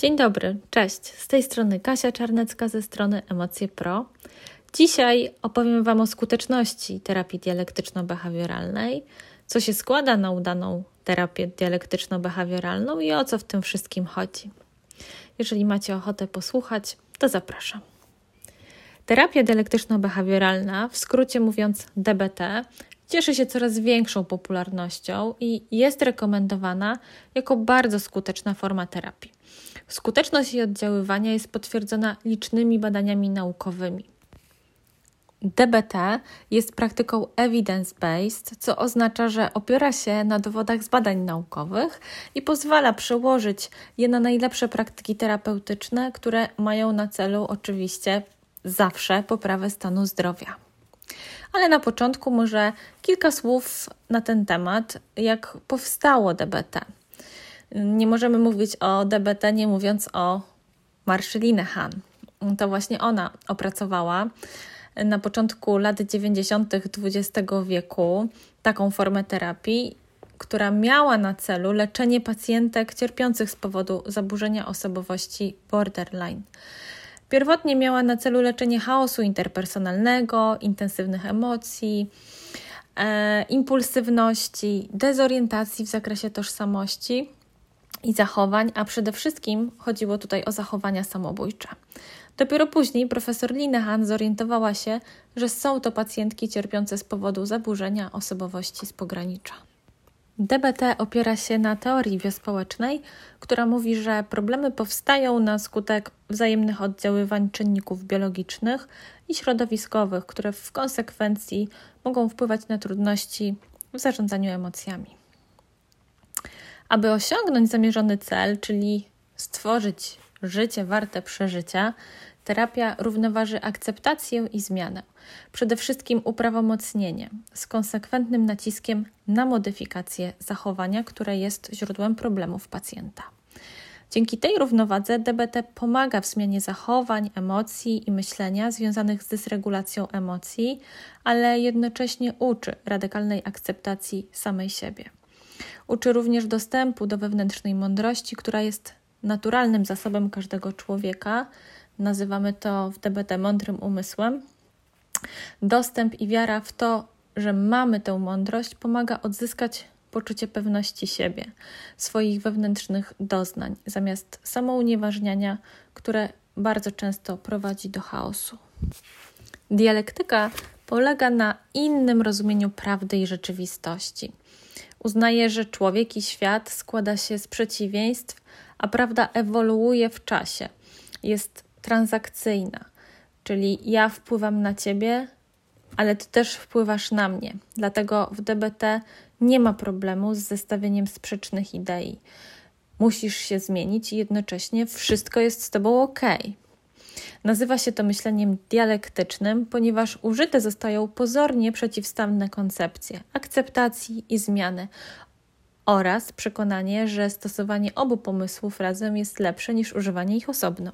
Dzień dobry, cześć. Z tej strony Kasia Czarnecka ze strony Emocje Pro. Dzisiaj opowiem Wam o skuteczności terapii dialektyczno-behawioralnej, co się składa na udaną terapię dialektyczno-behawioralną i o co w tym wszystkim chodzi. Jeżeli macie ochotę posłuchać, to zapraszam. Terapia dialektyczno-behawioralna, w skrócie mówiąc DBT, cieszy się coraz większą popularnością i jest rekomendowana jako bardzo skuteczna forma terapii. Skuteczność jej oddziaływania jest potwierdzona licznymi badaniami naukowymi. DBT jest praktyką evidence-based, co oznacza, że opiera się na dowodach z badań naukowych i pozwala przełożyć je na najlepsze praktyki terapeutyczne, które mają na celu oczywiście zawsze poprawę stanu zdrowia. Ale na początku może kilka słów na ten temat, jak powstało DBT. Nie możemy mówić o DBT nie mówiąc o Marszylinę Han. To właśnie ona opracowała na początku lat 90. XX wieku taką formę terapii, która miała na celu leczenie pacjentek cierpiących z powodu zaburzenia osobowości borderline. Pierwotnie miała na celu leczenie chaosu interpersonalnego, intensywnych emocji, e, impulsywności, dezorientacji w zakresie tożsamości i zachowań, a przede wszystkim chodziło tutaj o zachowania samobójcze. Dopiero później profesor Linehan zorientowała się, że są to pacjentki cierpiące z powodu zaburzenia osobowości z pogranicza. DBT opiera się na teorii biospołecznej, która mówi, że problemy powstają na skutek wzajemnych oddziaływań czynników biologicznych i środowiskowych, które w konsekwencji mogą wpływać na trudności w zarządzaniu emocjami. Aby osiągnąć zamierzony cel, czyli stworzyć życie warte przeżycia, terapia równoważy akceptację i zmianę. Przede wszystkim uprawomocnienie z konsekwentnym naciskiem na modyfikację zachowania, które jest źródłem problemów pacjenta. Dzięki tej równowadze DBT pomaga w zmianie zachowań, emocji i myślenia związanych z dysregulacją emocji, ale jednocześnie uczy radykalnej akceptacji samej siebie. Uczy również dostępu do wewnętrznej mądrości, która jest naturalnym zasobem każdego człowieka. Nazywamy to w DBT mądrym umysłem. Dostęp i wiara w to, że mamy tę mądrość, pomaga odzyskać poczucie pewności siebie, swoich wewnętrznych doznań, zamiast samounieważniania, które bardzo często prowadzi do chaosu. Dialektyka polega na innym rozumieniu prawdy i rzeczywistości. Uznaje, że człowiek i świat składa się z przeciwieństw, a prawda ewoluuje w czasie. Jest transakcyjna, czyli ja wpływam na ciebie, ale ty też wpływasz na mnie. Dlatego w DBT nie ma problemu z zestawieniem sprzecznych idei. Musisz się zmienić i jednocześnie wszystko jest z tobą ok. Nazywa się to myśleniem dialektycznym, ponieważ użyte zostają pozornie przeciwstawne koncepcje akceptacji i zmiany oraz przekonanie, że stosowanie obu pomysłów razem jest lepsze niż używanie ich osobno.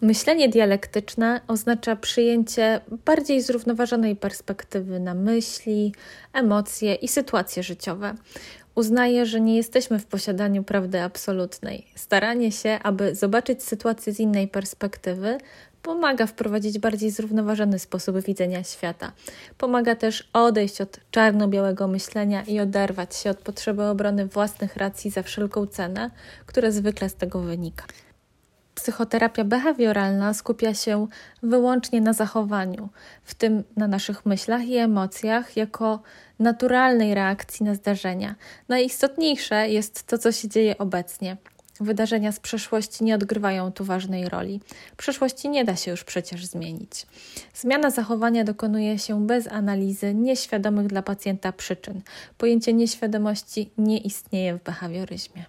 Myślenie dialektyczne oznacza przyjęcie bardziej zrównoważonej perspektywy na myśli, emocje i sytuacje życiowe. Uznaje, że nie jesteśmy w posiadaniu prawdy absolutnej. Staranie się, aby zobaczyć sytuację z innej perspektywy, pomaga wprowadzić bardziej zrównoważony sposób widzenia świata. Pomaga też odejść od czarno-białego myślenia i oderwać się od potrzeby obrony własnych racji za wszelką cenę, które zwykle z tego wynika. Psychoterapia behawioralna skupia się wyłącznie na zachowaniu, w tym na naszych myślach i emocjach, jako naturalnej reakcji na zdarzenia. Najistotniejsze jest to, co się dzieje obecnie. Wydarzenia z przeszłości nie odgrywają tu ważnej roli. Przeszłości nie da się już przecież zmienić. Zmiana zachowania dokonuje się bez analizy nieświadomych dla pacjenta przyczyn. Pojęcie nieświadomości nie istnieje w behawioryzmie.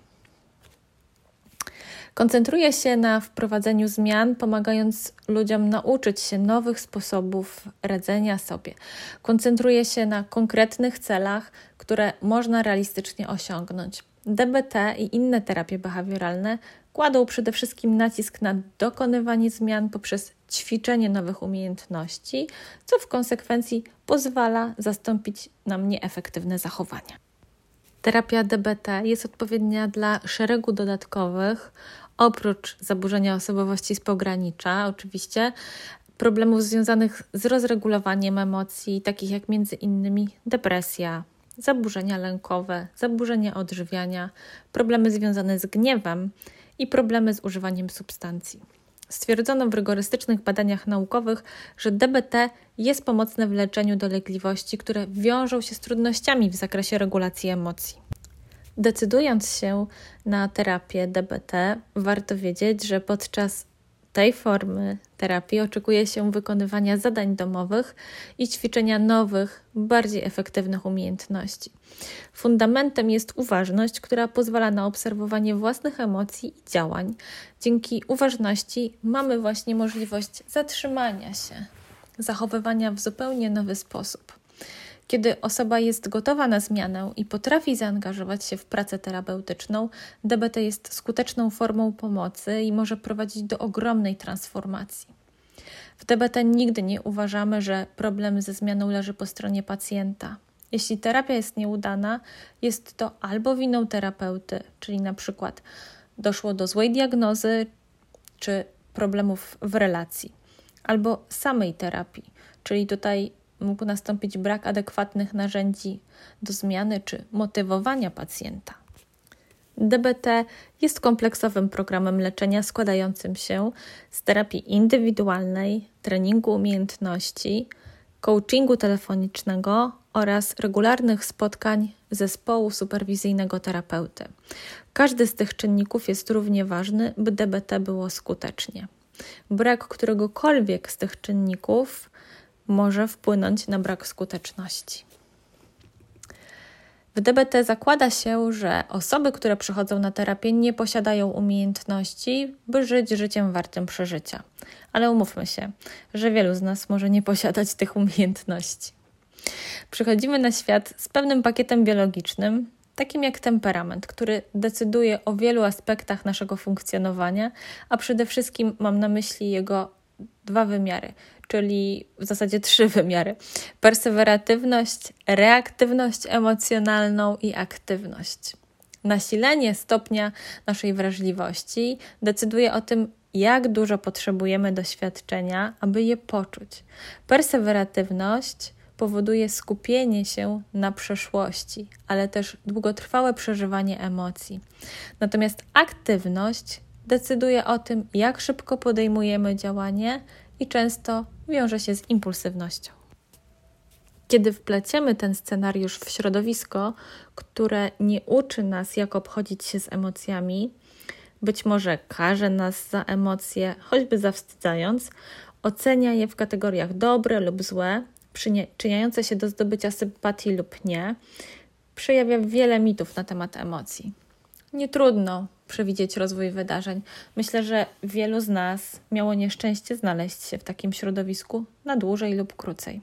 Koncentruje się na wprowadzeniu zmian, pomagając ludziom nauczyć się nowych sposobów radzenia sobie. Koncentruje się na konkretnych celach, które można realistycznie osiągnąć. DBT i inne terapie behawioralne kładą przede wszystkim nacisk na dokonywanie zmian poprzez ćwiczenie nowych umiejętności, co w konsekwencji pozwala zastąpić nam nieefektywne zachowania. Terapia DBT jest odpowiednia dla szeregu dodatkowych Oprócz zaburzenia osobowości z pogranicza, oczywiście, problemów związanych z rozregulowaniem emocji, takich jak między innymi depresja, zaburzenia lękowe, zaburzenia odżywiania, problemy związane z gniewem i problemy z używaniem substancji. Stwierdzono w rygorystycznych badaniach naukowych, że DBT jest pomocne w leczeniu dolegliwości, które wiążą się z trudnościami w zakresie regulacji emocji. Decydując się na terapię DBT, warto wiedzieć, że podczas tej formy terapii oczekuje się wykonywania zadań domowych i ćwiczenia nowych, bardziej efektywnych umiejętności. Fundamentem jest uważność, która pozwala na obserwowanie własnych emocji i działań. Dzięki uważności mamy właśnie możliwość zatrzymania się, zachowywania w zupełnie nowy sposób. Kiedy osoba jest gotowa na zmianę i potrafi zaangażować się w pracę terapeutyczną, DBT jest skuteczną formą pomocy i może prowadzić do ogromnej transformacji. W DBT nigdy nie uważamy, że problem ze zmianą leży po stronie pacjenta. Jeśli terapia jest nieudana, jest to albo winą terapeuty, czyli na przykład doszło do złej diagnozy czy problemów w relacji, albo samej terapii, czyli tutaj mógł nastąpić brak adekwatnych narzędzi do zmiany czy motywowania pacjenta. DBT jest kompleksowym programem leczenia składającym się z terapii indywidualnej, treningu umiejętności, coachingu telefonicznego oraz regularnych spotkań zespołu superwizyjnego terapeuty. Każdy z tych czynników jest równie ważny, by DBT było skutecznie. Brak któregokolwiek z tych czynników może wpłynąć na brak skuteczności. W DBT zakłada się, że osoby, które przychodzą na terapię, nie posiadają umiejętności, by żyć życiem wartym przeżycia. Ale umówmy się, że wielu z nas może nie posiadać tych umiejętności. Przychodzimy na świat z pewnym pakietem biologicznym, takim jak temperament, który decyduje o wielu aspektach naszego funkcjonowania, a przede wszystkim mam na myśli jego dwa wymiary czyli w zasadzie trzy wymiary: perseweratywność, reaktywność emocjonalną i aktywność. Nasilenie stopnia naszej wrażliwości decyduje o tym, jak dużo potrzebujemy doświadczenia, aby je poczuć. Perseweratywność powoduje skupienie się na przeszłości, ale też długotrwałe przeżywanie emocji. Natomiast aktywność decyduje o tym, jak szybko podejmujemy działanie i często wiąże się z impulsywnością. Kiedy wpleciemy ten scenariusz w środowisko, które nie uczy nas, jak obchodzić się z emocjami, być może każe nas za emocje, choćby zawstydzając, ocenia je w kategoriach dobre lub złe, przyczyniające się do zdobycia sympatii lub nie, przejawia wiele mitów na temat emocji. Nie trudno przewidzieć rozwój wydarzeń. Myślę, że wielu z nas miało nieszczęście znaleźć się w takim środowisku na dłużej lub krócej.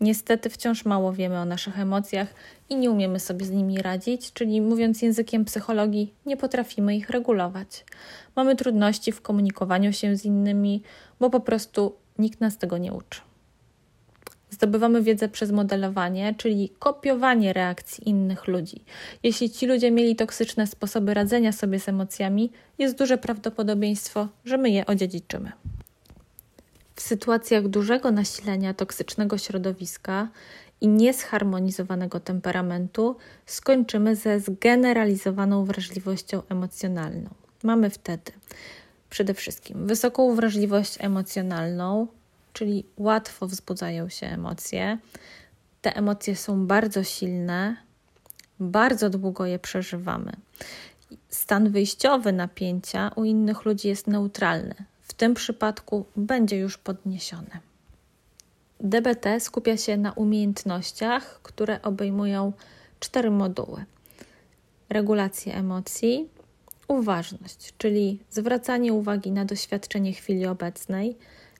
Niestety wciąż mało wiemy o naszych emocjach i nie umiemy sobie z nimi radzić, czyli mówiąc językiem psychologii, nie potrafimy ich regulować. Mamy trudności w komunikowaniu się z innymi, bo po prostu nikt nas tego nie uczy. Zdobywamy wiedzę przez modelowanie, czyli kopiowanie reakcji innych ludzi. Jeśli ci ludzie mieli toksyczne sposoby radzenia sobie z emocjami, jest duże prawdopodobieństwo, że my je odziedziczymy. W sytuacjach dużego nasilenia toksycznego środowiska i niezharmonizowanego temperamentu skończymy ze zgeneralizowaną wrażliwością emocjonalną. Mamy wtedy przede wszystkim wysoką wrażliwość emocjonalną, czyli łatwo wzbudzają się emocje. Te emocje są bardzo silne, bardzo długo je przeżywamy. Stan wyjściowy napięcia u innych ludzi jest neutralny. W tym przypadku będzie już podniesiony. DBT skupia się na umiejętnościach, które obejmują cztery moduły: regulację emocji, uważność, czyli zwracanie uwagi na doświadczenie chwili obecnej,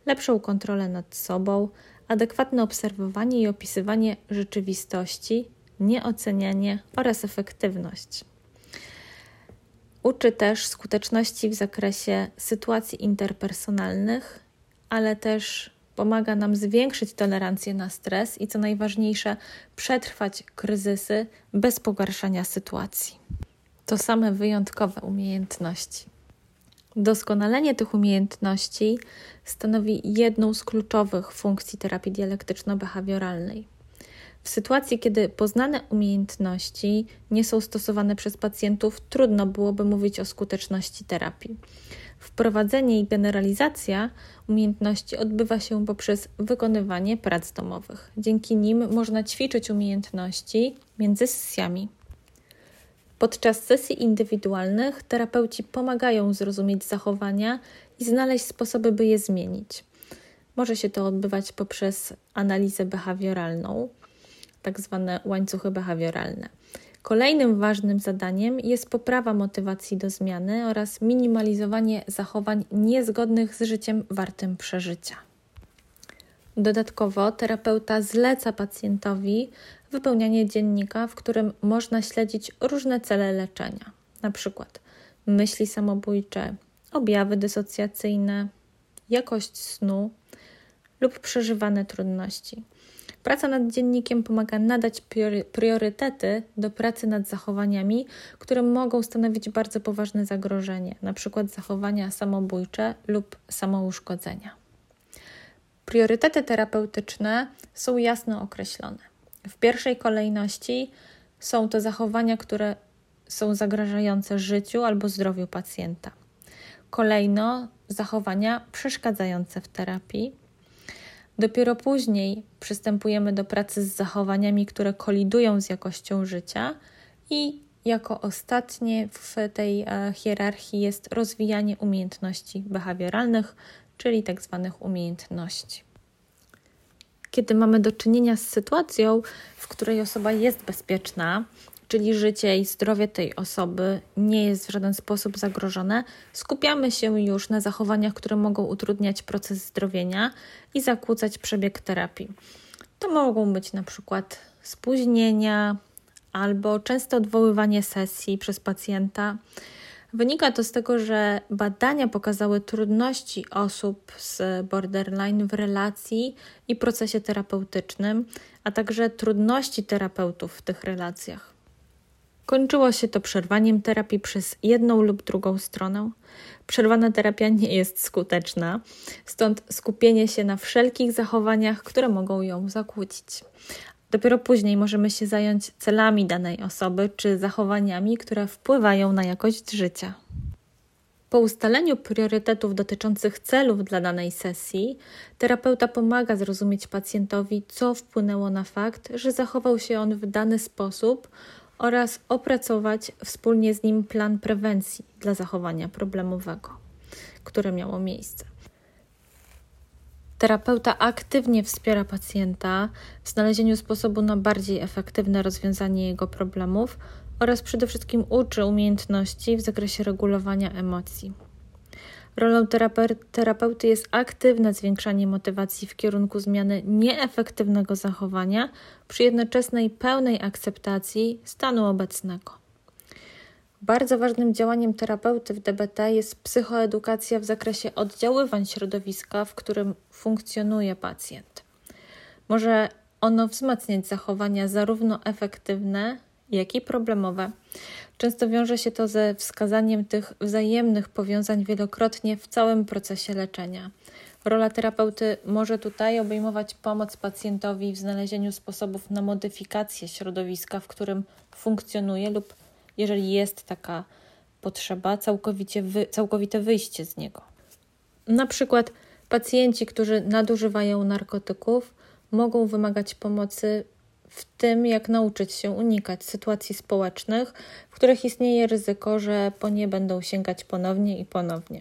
lepszą kontrolę nad sobą, adekwatne obserwowanie i opisywanie rzeczywistości, nieocenianie oraz efektywność. Uczy też skuteczności w zakresie sytuacji interpersonalnych, ale też pomaga nam zwiększyć tolerancję na stres i co najważniejsze, przetrwać kryzysy bez pogarszania sytuacji. to same wyjątkowe umiejętności. Doskonalenie tych umiejętności stanowi jedną z kluczowych funkcji terapii dialektyczno-behawioralnej. W sytuacji, kiedy poznane umiejętności nie są stosowane przez pacjentów, trudno byłoby mówić o skuteczności terapii. Wprowadzenie i generalizacja umiejętności odbywa się poprzez wykonywanie prac domowych. Dzięki nim można ćwiczyć umiejętności między sesjami. Podczas sesji indywidualnych terapeuci pomagają zrozumieć zachowania i znaleźć sposoby, by je zmienić. Może się to odbywać poprzez analizę behawioralną, tak zwane łańcuchy behawioralne. Kolejnym ważnym zadaniem jest poprawa motywacji do zmiany oraz minimalizowanie zachowań niezgodnych z życiem wartym przeżycia. Dodatkowo terapeuta zleca pacjentowi wypełnianie dziennika, w którym można śledzić różne cele leczenia, np. myśli samobójcze, objawy dysocjacyjne, jakość snu lub przeżywane trudności. Praca nad dziennikiem pomaga nadać priorytety do pracy nad zachowaniami, które mogą stanowić bardzo poważne zagrożenie, np. zachowania samobójcze lub samouszkodzenia. Priorytety terapeutyczne są jasno określone. W pierwszej kolejności są to zachowania, które są zagrażające życiu albo zdrowiu pacjenta. Kolejno zachowania przeszkadzające w terapii. Dopiero później przystępujemy do pracy z zachowaniami, które kolidują z jakością życia i jako ostatnie w tej e, hierarchii jest rozwijanie umiejętności behawioralnych, czyli tak zwanych umiejętności kiedy mamy do czynienia z sytuacją, w której osoba jest bezpieczna, czyli życie i zdrowie tej osoby nie jest w żaden sposób zagrożone, skupiamy się już na zachowaniach, które mogą utrudniać proces zdrowienia i zakłócać przebieg terapii. To mogą być na przykład spóźnienia albo częste odwoływanie sesji przez pacjenta Wynika to z tego, że badania pokazały trudności osób z borderline w relacji i procesie terapeutycznym, a także trudności terapeutów w tych relacjach. Kończyło się to przerwaniem terapii przez jedną lub drugą stronę. Przerwana terapia nie jest skuteczna, stąd skupienie się na wszelkich zachowaniach, które mogą ją zakłócić. Dopiero później możemy się zająć celami danej osoby czy zachowaniami, które wpływają na jakość życia. Po ustaleniu priorytetów dotyczących celów dla danej sesji, terapeuta pomaga zrozumieć pacjentowi, co wpłynęło na fakt, że zachował się on w dany sposób oraz opracować wspólnie z nim plan prewencji dla zachowania problemowego, które miało miejsce. Terapeuta aktywnie wspiera pacjenta w znalezieniu sposobu na bardziej efektywne rozwiązanie jego problemów oraz przede wszystkim uczy umiejętności w zakresie regulowania emocji. Rolą terapeuty jest aktywne zwiększanie motywacji w kierunku zmiany nieefektywnego zachowania przy jednoczesnej pełnej akceptacji stanu obecnego. Bardzo ważnym działaniem terapeuty w DBT jest psychoedukacja w zakresie oddziaływań środowiska, w którym funkcjonuje pacjent. Może ono wzmacniać zachowania zarówno efektywne, jak i problemowe. Często wiąże się to ze wskazaniem tych wzajemnych powiązań wielokrotnie w całym procesie leczenia. Rola terapeuty może tutaj obejmować pomoc pacjentowi w znalezieniu sposobów na modyfikację środowiska, w którym funkcjonuje lub jeżeli jest taka potrzeba, całkowicie wy, całkowite wyjście z niego. Na przykład pacjenci, którzy nadużywają narkotyków, mogą wymagać pomocy w tym, jak nauczyć się unikać sytuacji społecznych, w których istnieje ryzyko, że po nie będą sięgać ponownie i ponownie.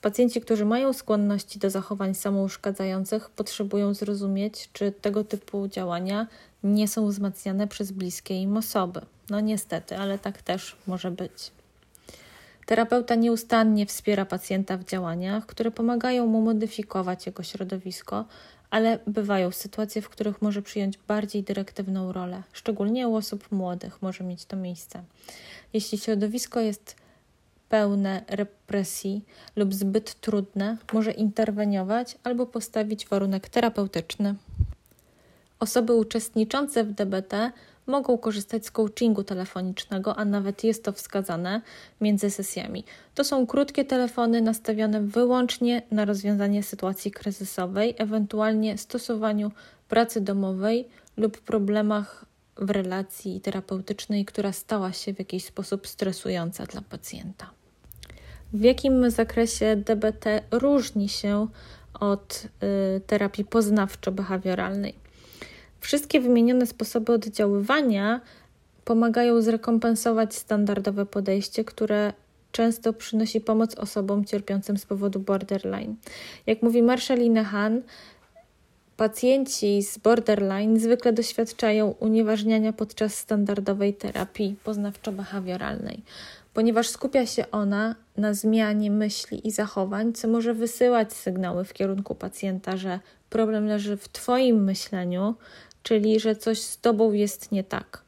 Pacjenci, którzy mają skłonności do zachowań samouszkadzających, potrzebują zrozumieć, czy tego typu działania nie są wzmacniane przez bliskie im osoby. No niestety, ale tak też może być. Terapeuta nieustannie wspiera pacjenta w działaniach, które pomagają mu modyfikować jego środowisko, ale bywają sytuacje, w których może przyjąć bardziej dyrektywną rolę, szczególnie u osób młodych może mieć to miejsce. Jeśli środowisko jest pełne represji lub zbyt trudne, może interweniować albo postawić warunek terapeutyczny. Osoby uczestniczące w DBT mogą korzystać z coachingu telefonicznego, a nawet jest to wskazane między sesjami. To są krótkie telefony nastawione wyłącznie na rozwiązanie sytuacji kryzysowej, ewentualnie stosowaniu pracy domowej lub problemach w relacji terapeutycznej, która stała się w jakiś sposób stresująca dla pacjenta. W jakim zakresie DBT różni się od y, terapii poznawczo-behawioralnej? Wszystkie wymienione sposoby oddziaływania pomagają zrekompensować standardowe podejście, które często przynosi pomoc osobom cierpiącym z powodu borderline. Jak mówi Marszalina Han, pacjenci z borderline zwykle doświadczają unieważniania podczas standardowej terapii poznawczo-behawioralnej, ponieważ skupia się ona na zmianie myśli i zachowań, co może wysyłać sygnały w kierunku pacjenta, że problem leży w Twoim myśleniu, czyli że coś z tobą jest nie tak.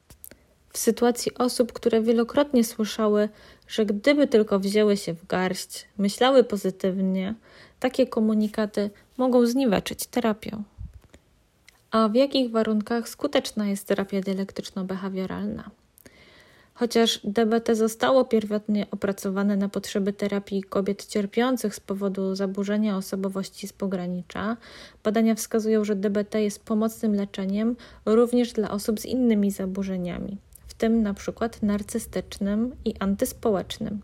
W sytuacji osób, które wielokrotnie słyszały, że gdyby tylko wzięły się w garść, myślały pozytywnie, takie komunikaty mogą zniweczyć terapię. A w jakich warunkach skuteczna jest terapia dialektyczno-behawioralna? Chociaż DBT zostało pierwotnie opracowane na potrzeby terapii kobiet cierpiących z powodu zaburzenia osobowości z pogranicza, badania wskazują, że DBT jest pomocnym leczeniem również dla osób z innymi zaburzeniami, w tym na przykład narcystycznym i antyspołecznym.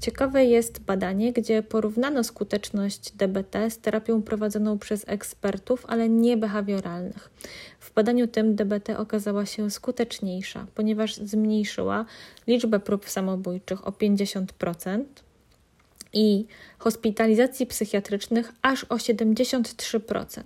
Ciekawe jest badanie, gdzie porównano skuteczność DBT z terapią prowadzoną przez ekspertów, ale nie behawioralnych. W badaniu tym DBT okazała się skuteczniejsza, ponieważ zmniejszyła liczbę prób samobójczych o 50% i hospitalizacji psychiatrycznych aż o 73%.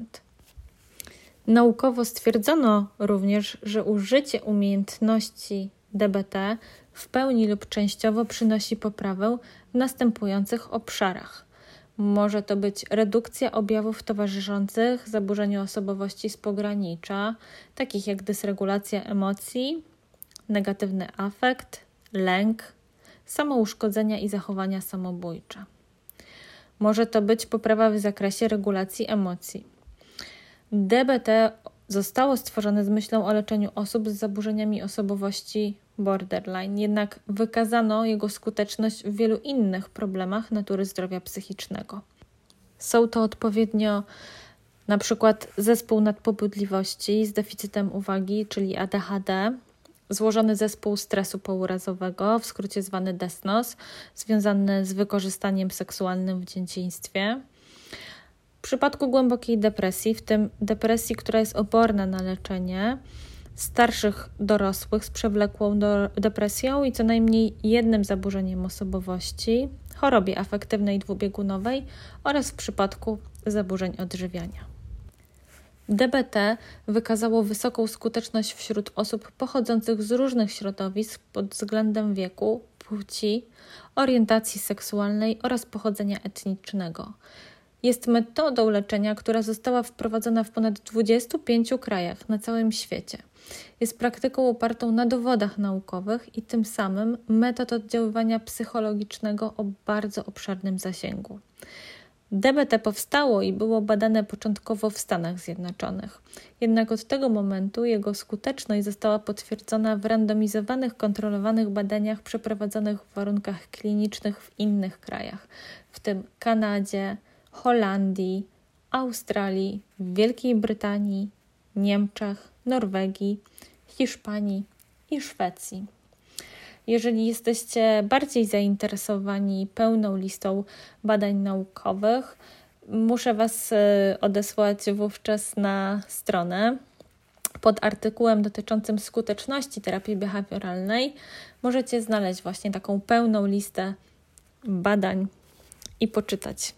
Naukowo stwierdzono również, że użycie umiejętności DBT w pełni lub częściowo przynosi poprawę w następujących obszarach. Może to być redukcja objawów towarzyszących zaburzeniu osobowości z pogranicza, takich jak dysregulacja emocji, negatywny afekt, lęk, samouszkodzenia i zachowania samobójcze. Może to być poprawa w zakresie regulacji emocji. DBT zostało stworzone z myślą o leczeniu osób z zaburzeniami osobowości borderline, jednak wykazano jego skuteczność w wielu innych problemach natury zdrowia psychicznego. Są to odpowiednio na przykład zespół nadpobudliwości z deficytem uwagi, czyli ADHD, złożony zespół stresu pourazowego, w skrócie zwany DESNOS, związany z wykorzystaniem seksualnym w dzieciństwie. W przypadku głębokiej depresji, w tym depresji, która jest oporna na leczenie, starszych dorosłych z przewlekłą depresją i co najmniej jednym zaburzeniem osobowości, chorobie afektywnej dwubiegunowej oraz w przypadku zaburzeń odżywiania. DBT wykazało wysoką skuteczność wśród osób pochodzących z różnych środowisk pod względem wieku, płci, orientacji seksualnej oraz pochodzenia etnicznego. Jest metodą leczenia, która została wprowadzona w ponad 25 krajach na całym świecie. Jest praktyką opartą na dowodach naukowych i tym samym metod oddziaływania psychologicznego o bardzo obszernym zasięgu. DBT powstało i było badane początkowo w Stanach Zjednoczonych. Jednak od tego momentu jego skuteczność została potwierdzona w randomizowanych, kontrolowanych badaniach przeprowadzonych w warunkach klinicznych w innych krajach, w tym Kanadzie, Holandii, Australii, Wielkiej Brytanii, Niemczech, Norwegii, Hiszpanii i Szwecji. Jeżeli jesteście bardziej zainteresowani pełną listą badań naukowych, muszę Was e, odesłać wówczas na stronę. Pod artykułem dotyczącym skuteczności terapii behawioralnej możecie znaleźć właśnie taką pełną listę badań i poczytać.